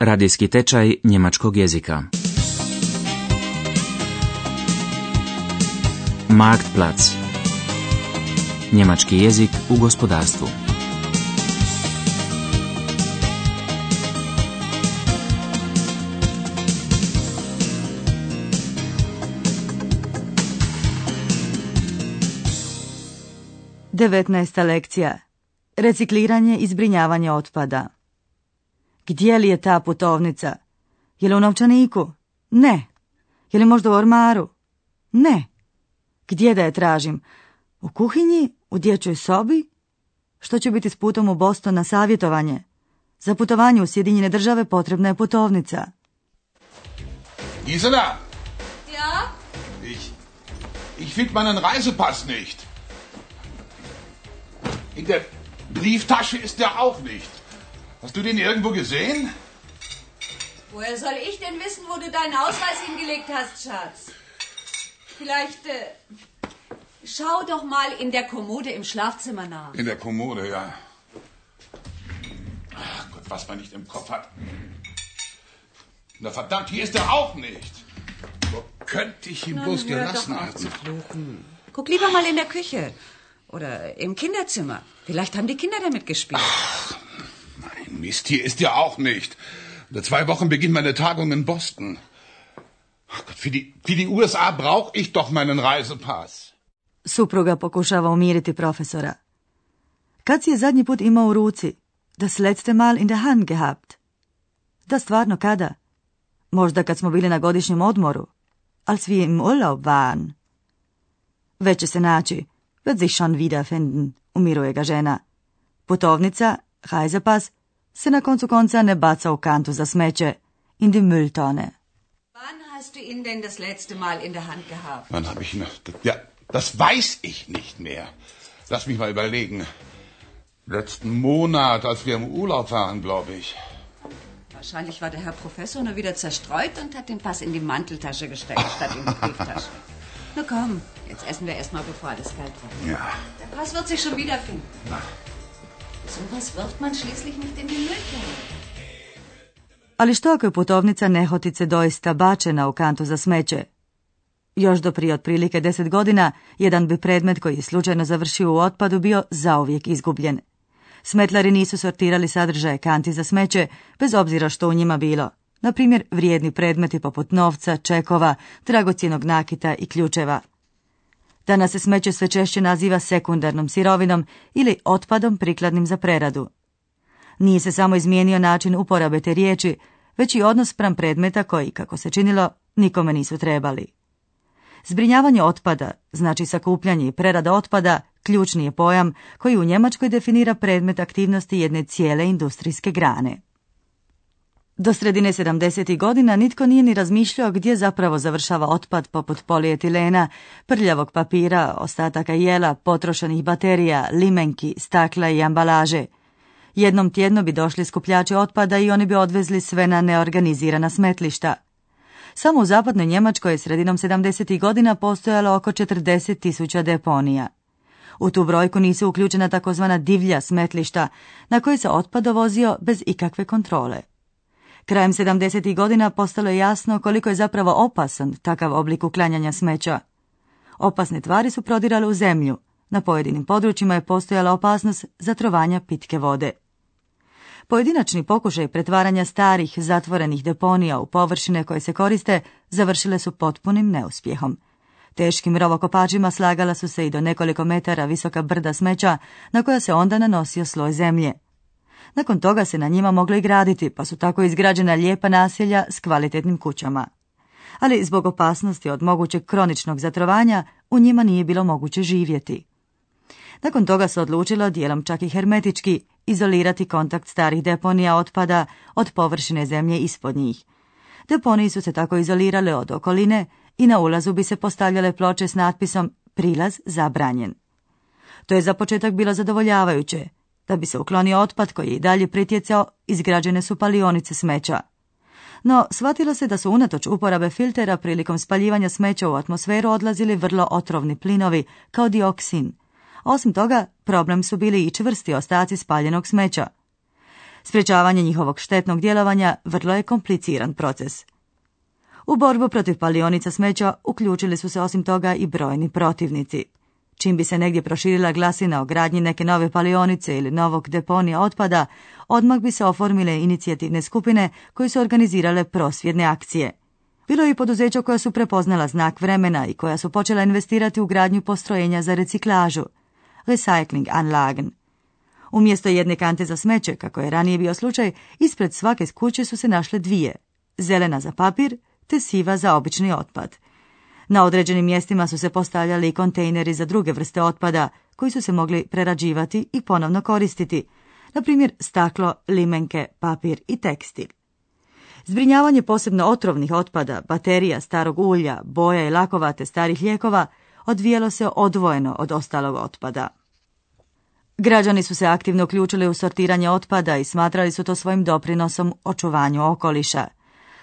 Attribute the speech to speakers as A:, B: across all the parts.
A: Radijski tečaj njemačkog jezika. Marktplatz. Njemački jezik u gospodarstvu.
B: Devetnaesta lekcija. Recikliranje i zbrinjavanje otpada. Gdje li je ta putovnica? Je li u novčaniku? Ne. Je li možda u ormaru? Ne. Gdje da je tražim? U kuhinji? U dječjoj sobi? Što će biti s putom u Boston na savjetovanje? Za putovanje u Sjedinjene države potrebna je putovnica.
C: Gisela,
D: Ja?
C: ich, ich finde meinen Reisepass nicht. In der Brieftasche ist der auch nicht. Hast du den irgendwo gesehen?
D: Woher soll ich denn wissen, wo du deinen Ausweis hingelegt hast, Schatz? Vielleicht äh, schau doch mal in der Kommode im Schlafzimmer nach.
C: In der Kommode, ja. Ach Gott, was man nicht im Kopf hat. Na verdammt, hier ist er auch nicht. Wo könnte ich ihn bloß
D: hör
C: gelassen haben?
D: Guck lieber mal in der Küche. Oder im Kinderzimmer. Vielleicht haben die Kinder damit gespielt.
C: Mein Mist, hier ist er auch nicht. In zwei Wochen beginnt meine Tagung in Boston. Gott, für die, für die USA brauche ich doch meinen Reisepass.
B: Supruga pokušava umiriti profesora. Kad si je zadnji put imao u ruci? Das letzte Mal in der Hand gehabt. Da stvarno kada? Možda kad smo bili na godišnjem odmoru. Als wir im Urlaub waren. Već će se naći. Wird sich schon wiederfinden, umiruje ga žena. Putovnica, Reisepass, se na koncu konca ne baca u kantu za smeće, in die Mülltonne.
D: Wann hast du ihn denn das letzte Mal in der Hand gehabt?
C: Wann habe ich ihn? Ja, das weiß ich nicht mehr. Lass mich mal überlegen. Letzten Monat, als wir im Urlaub waren, glaube ich.
D: Wahrscheinlich war der Herr Professor nur wieder zerstreut und hat den Pass in die Manteltasche gesteckt, statt in die Brieftasche. Na komm, jetzt essen wir erstmal, bevor alles kalt wird.
C: Ja.
D: Der Pass wird sich schon wiederfinden.
C: Na.
D: Sowas wirft man schließlich nicht in die Mülltonne.
B: Ali što ako je putovnica nehotice doista bačena u kantu za smeće? Još do prije otprilike deset godina, jedan bi predmet koji je slučajno završio u otpadu bio zauvijek izgubljen. Smetlari nisu sortirali sadržaje kanti za smeće, bez obzira što u njima bilo. Na primjer, vrijedni predmeti poput novca, čekova, dragocjenog nakita i ključeva. Danas se smeće sve češće naziva sekundarnom sirovinom ili otpadom prikladnim za preradu. Nije se samo izmijenio način uporabe te riječi, već i odnos spram predmeta koji, kako se činilo, nikome nisu trebali. Zbrinjavanje otpada, znači sakupljanje i prerada otpada, ključni je pojam koji u Njemačkoj definira predmet aktivnosti jedne cijele industrijske grane. Do sredine 70. godina nitko nije ni razmišljao gdje zapravo završava otpad poput polietilena, prljavog papira, ostataka jela, potrošenih baterija, limenki, stakla i ambalaže. Jednom tjedno bi došli skupljači otpada i oni bi odvezli sve na neorganizirana smetlišta. Samo u zapadnoj Njemačkoj je sredinom 70. godina postojalo oko 40 tisuća deponija. U tu brojku nisu uključena takozvana divlja smetlišta, na koje se otpad dovozio bez ikakve kontrole. Krajem 70. godina postalo je jasno koliko je zapravo opasan takav oblik uklanjanja smeća. Opasne tvari su prodirale u zemlju. Na pojedinim područjima je postojala opasnost zatrovanja pitke vode. Pojedinačni pokušaj pretvaranja starih, zatvorenih deponija u površine koje se koriste završile su potpunim neuspjehom. Teškim rovokopačima slagala su se i do nekoliko metara visoka brda smeća na koja se onda nanosio sloj zemlje. Nakon toga se na njima moglo i graditi, pa su tako izgrađena lijepa naselja s kvalitetnim kućama. Ali zbog opasnosti od mogućeg kroničnog zatrovanja u njima nije bilo moguće živjeti. Nakon toga se odlučilo, dijelom čak i hermetički, izolirati kontakt starih deponija otpada od površine zemlje ispod njih. Deponiji su se tako izolirale od okoline i na ulazu bi se postavljale ploče s natpisom Prilaz zabranjen. To je za početak bilo zadovoljavajuće. Da bi se uklonio otpad koji je i dalje pritjecao, izgrađene su palionice smeća. No, shvatilo se da su unatoč uporabe filtera prilikom spaljivanja smeća u atmosferu odlazili vrlo otrovni plinovi, kao dioksin. Osim toga, problem su bili i čvrsti ostaci spaljenog smeća. Sprečavanje njihovog štetnog djelovanja vrlo je kompliciran proces. U borbu protiv palionica smeća uključili su se osim toga i brojni protivnici. Čim bi se negdje proširila glasina o gradnji neke nove palionice ili novog deponija otpada, odmah bi se oformile inicijativne skupine koje su organizirale prosvjedne akcije. Bilo je i poduzeća koja su prepoznala znak vremena i koja su počela investirati u gradnju postrojenja za reciklažu, recycling anlagen. Umjesto jedne kante za smeće, kako je ranije bio slučaj, ispred svake kuće su se našle dvije, zelena za papir te siva za obični otpad. Na određenim mjestima su se postavljali i kontejneri za druge vrste otpada koji su se mogli prerađivati i ponovno koristiti, na primjer staklo, limenke, papir i tekstil. Zbrinjavanje posebno otrovnih otpada, baterija, starog ulja, boja i lakovate starih lijekova odvijelo se odvojeno od ostalog otpada. Građani su se aktivno uključili u sortiranje otpada i smatrali su to svojim doprinosom očuvanju okoliša.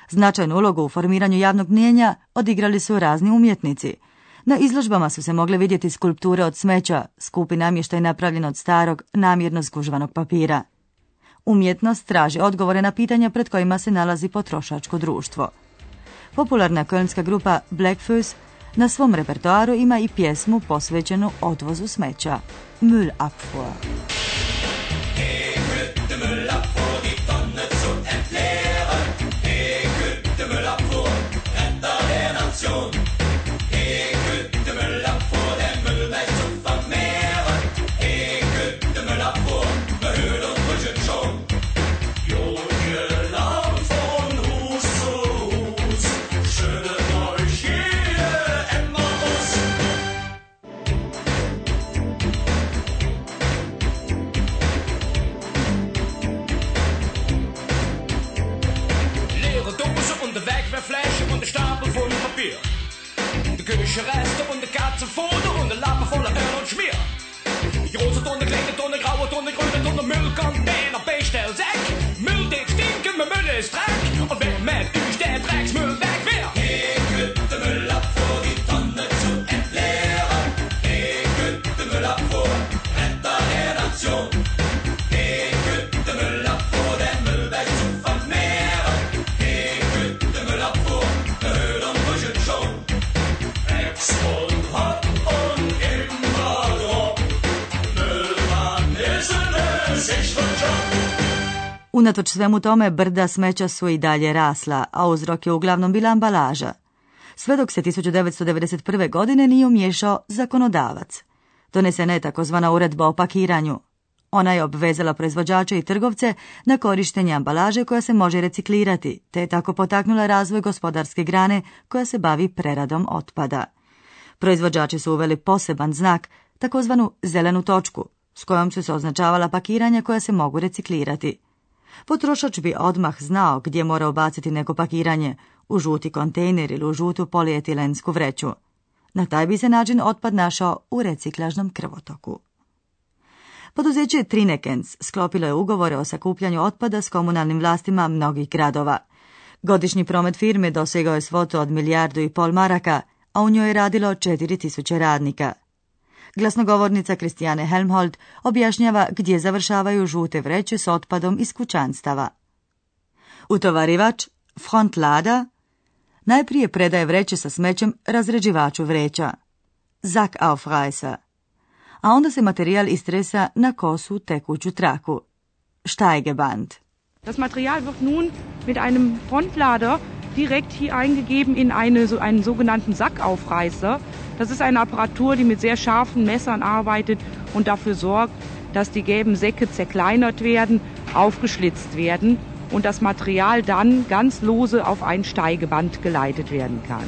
B: Značajnu ulogu u formiranju javnog mnijenja odigrali su razni umjetnici. Na izložbama su se mogle vidjeti skulpture od smeća, skupi namještaj napravljen od starog, namjerno zgužvanog papira. Umjetnost traži odgovore na pitanja pred kojima se nalazi potrošačko društvo. Popularna kölnska grupa Blackfoot na svom repertoaru ima i pjesmu posvećenu odvozu smeća, Müllabfuhr. Unatoč svemu tome, brda smeća su i dalje rasla, a uzrok je uglavnom bila ambalaža. Sve dok se 1991. godine nije umješao zakonodavac. Donesena je takozvana uredba o pakiranju. Ona je obvezala proizvođače i trgovce na korištenje ambalaže koja se može reciklirati, te je tako potaknula razvoj gospodarske grane koja se bavi preradom otpada. Proizvođači su uveli poseban znak, takozvanu zelenu točku, s kojom su se označavala pakiranja koja se mogu reciklirati. Potrošač bi odmah znao gdje mora ubaciti neko pakiranje, u žuti kontejner ili u žutu polietilensku vreću. Na taj bi se način otpad našao u reciklažnom krvotoku. Poduzeće Trinekens sklopilo je ugovore o sakupljanju otpada s komunalnim vlastima mnogih gradova. Godišnji promet firme dosegao je svotu od milijardu i pol maraka, a u njoj je radilo 4000 radnika. Glasnogovornica Kristijane Helmhold objašnjava gdje završavaju žute vreće s otpadom iz kućanstava. Utovarivač, front lada, najprije predaje vreće sa smećem razređivaču vreća, Zack aufreißer, a onda se materijal istresa na kosu tekuću traku, Steigeband.
E: Das Material wird nun mit einem Frontlader direkt hier eingegeben in eine, so einen sogenannten Sackaufreißer. Das ist eine Apparatur, die mit sehr scharfen Messern arbeitet und dafür sorgt, dass die gelben Säcke zerkleinert werden, aufgeschlitzt werden und das Material dann ganz lose auf ein Steigeband geleitet werden kann.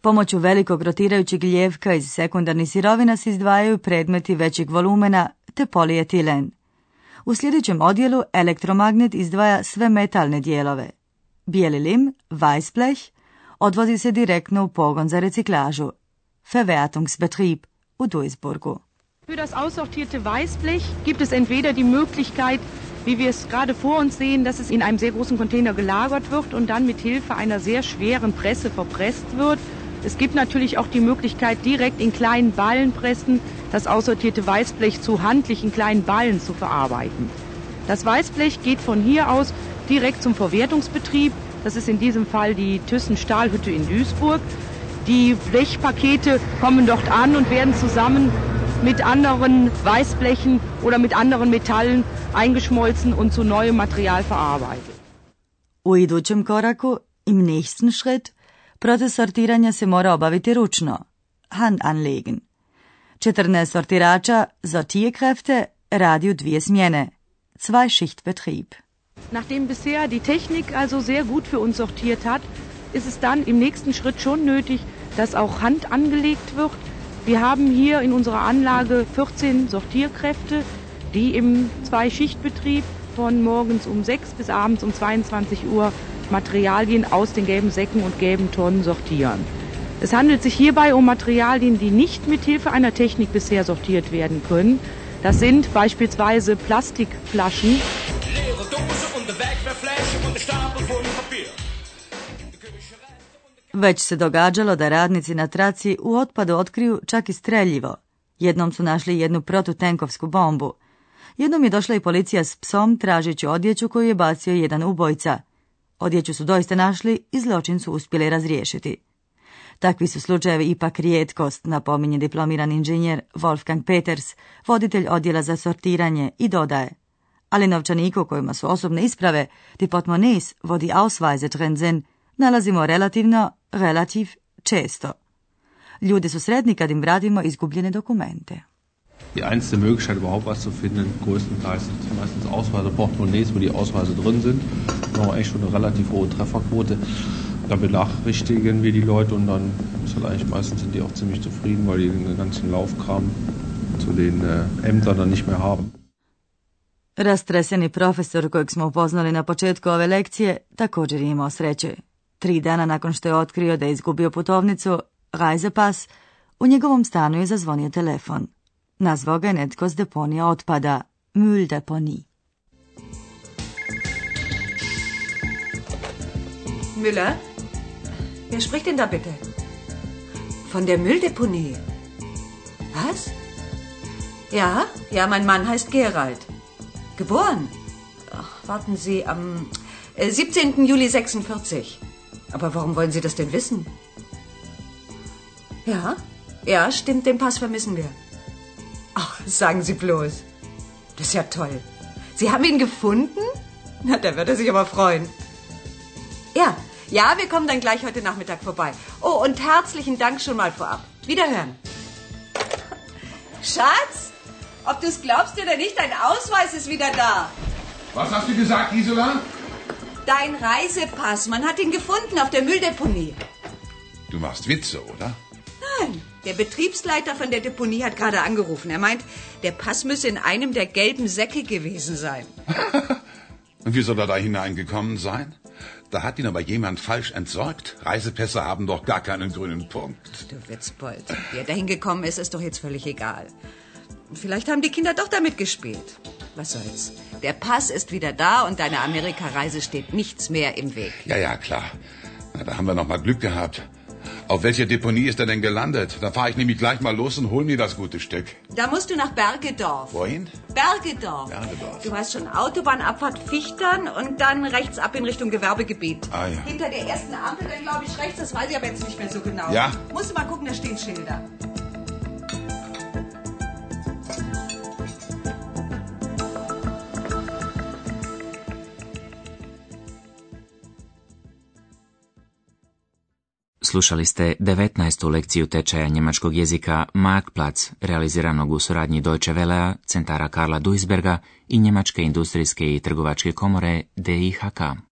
B: Pomoću velikog rotirajućeg ljevka iz sekundarnih sirovina se izdvajaju predmeti većeg volumena te polietilen. U sljedećem odjelu elektromagnet izdvaja sve metalne dijelove. Bijeli lim, Weissblech, odvozi se direktno u pogon za reciklažu. Verwertungsbetrieb u Duisburgu.
E: Für das aussortierte Weißblech gibt es entweder die Möglichkeit, wie wir es gerade vor uns sehen, dass es in einem sehr großen Container gelagert wird und dann mit Hilfe einer sehr schweren Presse verpresst wird, Es gibt natürlich auch die Möglichkeit, direkt in kleinen Ballenpressen das aussortierte Weißblech zu handlichen kleinen Ballen zu verarbeiten. Das Weißblech geht von hier aus direkt zum Verwertungsbetrieb. Das ist in diesem Fall die Thyssen Stahlhütte in Duisburg. Die Blechpakete kommen dort an und werden zusammen mit anderen Weißblechen oder mit anderen Metallen eingeschmolzen und zu neuem Material verarbeitet.
B: U idućem koraku, im nächsten Schritt, proces sortiranja se mora obaviti ručno, hand anlegen. 14 sortirača Sortierkräfte radi u dvije smjene, Zwei-Schicht-Betrieb.
E: Nachdem bisher die Technik also sehr gut für uns sortiert hat, ist es dann im nächsten Schritt schon nötig, dass auch Hand angelegt wird. Wir haben hier in unserer Anlage 14 Sortierkräfte, die im Zwei-Schicht-Betrieb von morgens um 6 bis abends um 22 Uhr Materialien aus den gelben Säcken und gelben Tonnen sortieren. Es handelt sich hierbei um Materialien, die nicht mit Hilfe einer Technik bisher sortiert werden können. Das sind beispielsweise Plastikflaschen.
B: Već se događalo da radnici na traci u otpadu otkriju čak i streljivo. Jednom su našli jednu protutenkovsku bombu. Jednom je došla i policija s psom tražeći odjeću koju je bacio jedan ubojca. Odjeću su doista našli i zločin su uspjeli razriješiti. Takvi su slučajevi ipak rijetkost, napominje diplomiran inženjer Wolfgang Peters, voditelj odjela za sortiranje i dodaje. Ali novčaniku kojima su osobne isprave, die Portemonnaies, vodi Ausweise drin nalazimo relativno, relativ često. Ljudi su sretni kad im vratimo izgubljene dokumente.
F: Die einzige Möglichkeit, überhaupt was zu finden, größtenteils sind meistens Ausweise, Portemonnaies, wo die Ausweise drin sind. Da haben wir echt schon eine relativ hohe Trefferquote. Da benachrichtigen wir die Leute und dann ist halt eigentlich meistens sind die auch ziemlich zufrieden, weil die den ganzen Laufkram zu den äh, Ämtern dann nicht mehr haben.
B: Rastreseni profesor kojeg smo upoznali na početku ove lekcije također je imao sreće. Tri dana nakon što je otkrio da je izgubio putovnicu, Reisepass, u njegovom stanu je zazvonio telefon. Nazvao ga je netko s deponija otpada, Mülldeponie.
D: Müller? Wer spricht denn da bitte? Von der Mülldeponie. Was? Ja, ja, mein Mann heißt Gerald. Geboren? Ach, warten Sie, am äh, 17. Juli 46. Aber warum wollen Sie das denn wissen? Ja, ja, stimmt, den Pass vermissen wir. Ach, sagen Sie bloß. Das ist ja toll. Sie haben ihn gefunden? Na, da wird er sich aber freuen. Ja, ja, wir kommen dann gleich heute Nachmittag vorbei. Oh, und herzlichen Dank schon mal vorab. Wiederhören. Schatz, ob du es glaubst oder nicht, dein Ausweis ist wieder da.
C: Was hast du gesagt, Gisela?
D: Dein Reisepass, man hat ihn gefunden auf der Mülldeponie.
C: Du machst Witze, oder?
D: Nein, der Betriebsleiter von der Deponie hat gerade angerufen. Er meint, der Pass müsse in einem der gelben Säcke gewesen sein.
C: Und wie soll er da hineingekommen sein? Da hat ihn aber jemand falsch entsorgt. Reisepässe haben doch gar keinen grünen Punkt.
D: Du Witzbold. Wie er dahin gekommen ist, ist doch jetzt völlig egal. Vielleicht haben die Kinder doch damit gespielt. Was soll's? Der Pass ist wieder da und deiner Amerikareise steht nichts mehr im Weg.
C: Ja, ja, klar. Na, da haben wir noch mal Glück gehabt. Auf welcher Deponie ist er denn gelandet? Da fahre ich nämlich gleich mal los und hol mir das gute Stück.
D: Da musst du nach Bergedorf.
C: Wohin?
D: Bergedorf.
C: Bergedorf.
D: Du hast schon Autobahnabfahrt Fichtern und dann rechts ab in Richtung Gewerbegebiet.
C: Ah, ja.
D: Hinter der ersten Ampel dann glaube ich rechts, das weiß ich aber jetzt nicht mehr so genau.
C: Ja.
D: Musst du mal gucken, da stehen Schilder.
A: Slušali ste 19. lekciju tečaja njemačkog jezika Marktplatz, realiziranog u suradnji Deutsche Wellea, centara Karla Duisberga i Njemačke industrijske i trgovačke komore DIHK.